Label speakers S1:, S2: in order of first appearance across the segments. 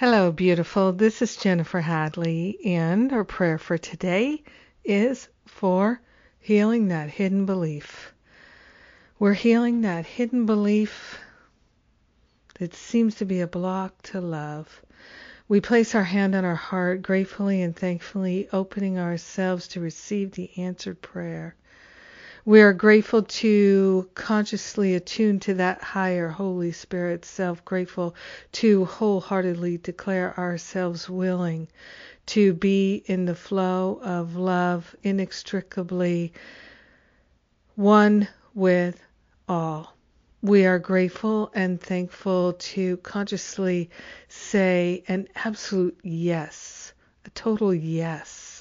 S1: Hello, beautiful. This is Jennifer Hadley, and our prayer for today is for healing that hidden belief. We're healing that hidden belief that seems to be a block to love. We place our hand on our heart, gratefully and thankfully opening ourselves to receive the answered prayer. We are grateful to consciously attune to that higher Holy Spirit self, grateful to wholeheartedly declare ourselves willing to be in the flow of love, inextricably one with all. We are grateful and thankful to consciously say an absolute yes, a total yes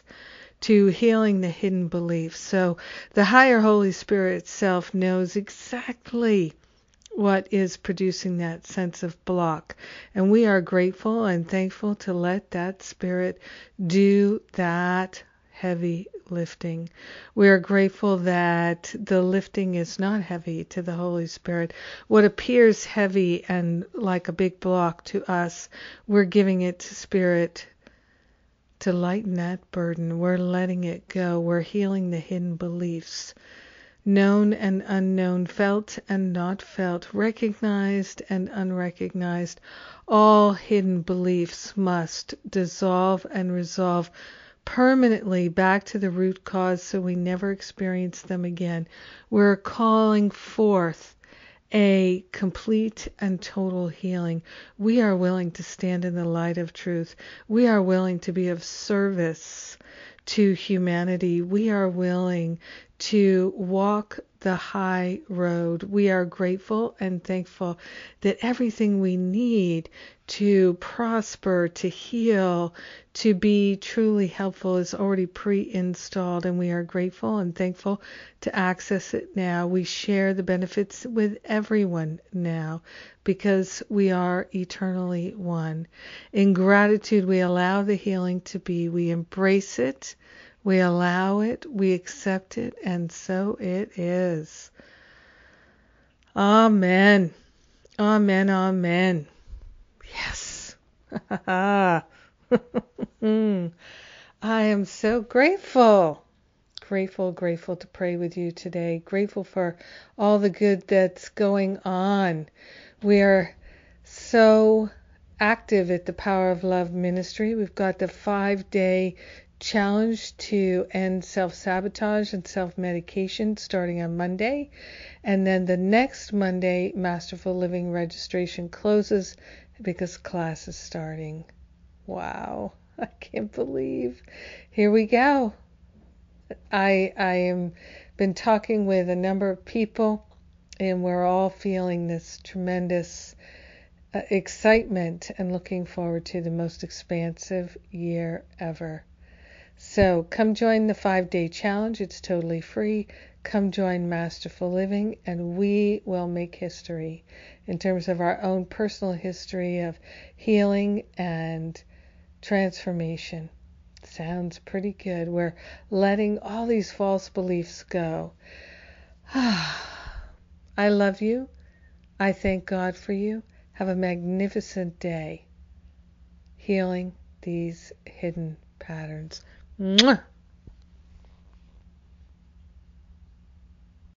S1: to healing the hidden beliefs. So the higher Holy Spirit itself knows exactly what is producing that sense of block. And we are grateful and thankful to let that Spirit do that heavy lifting. We are grateful that the lifting is not heavy to the Holy Spirit. What appears heavy and like a big block to us, we're giving it to Spirit to lighten that burden. We're letting it go. We're healing the hidden beliefs, known and unknown, felt and not felt, recognized and unrecognized. All hidden beliefs must dissolve and resolve permanently back to the root cause so we never experience them again. We're calling forth a complete and total healing. We are willing to stand in the light of truth. We are willing to be of service to humanity. We are willing to walk the high road. We are grateful and thankful that everything we need to prosper, to heal, to be truly helpful is already pre installed, and we are grateful and thankful to access it now. We share the benefits with everyone now because we are eternally one. In gratitude, we allow the healing to be, we embrace it we allow it, we accept it, and so it is. Amen. Amen. Amen. Yes. I am so grateful. Grateful, grateful to pray with you today. Grateful for all the good that's going on. We are so active at the Power of Love Ministry. We've got the five day challenge to end self sabotage and self medication starting on Monday. And then the next Monday, Masterful Living registration closes because class is starting. Wow, I can't believe. Here we go. I I am been talking with a number of people and we're all feeling this tremendous uh, excitement and looking forward to the most expansive year ever. So come join the five day challenge. It's totally free. Come join Masterful Living, and we will make history in terms of our own personal history of healing and transformation. Sounds pretty good. We're letting all these false beliefs go. Ah I love you. I thank God for you. Have a magnificent day healing these hidden patterns. 嗯。啊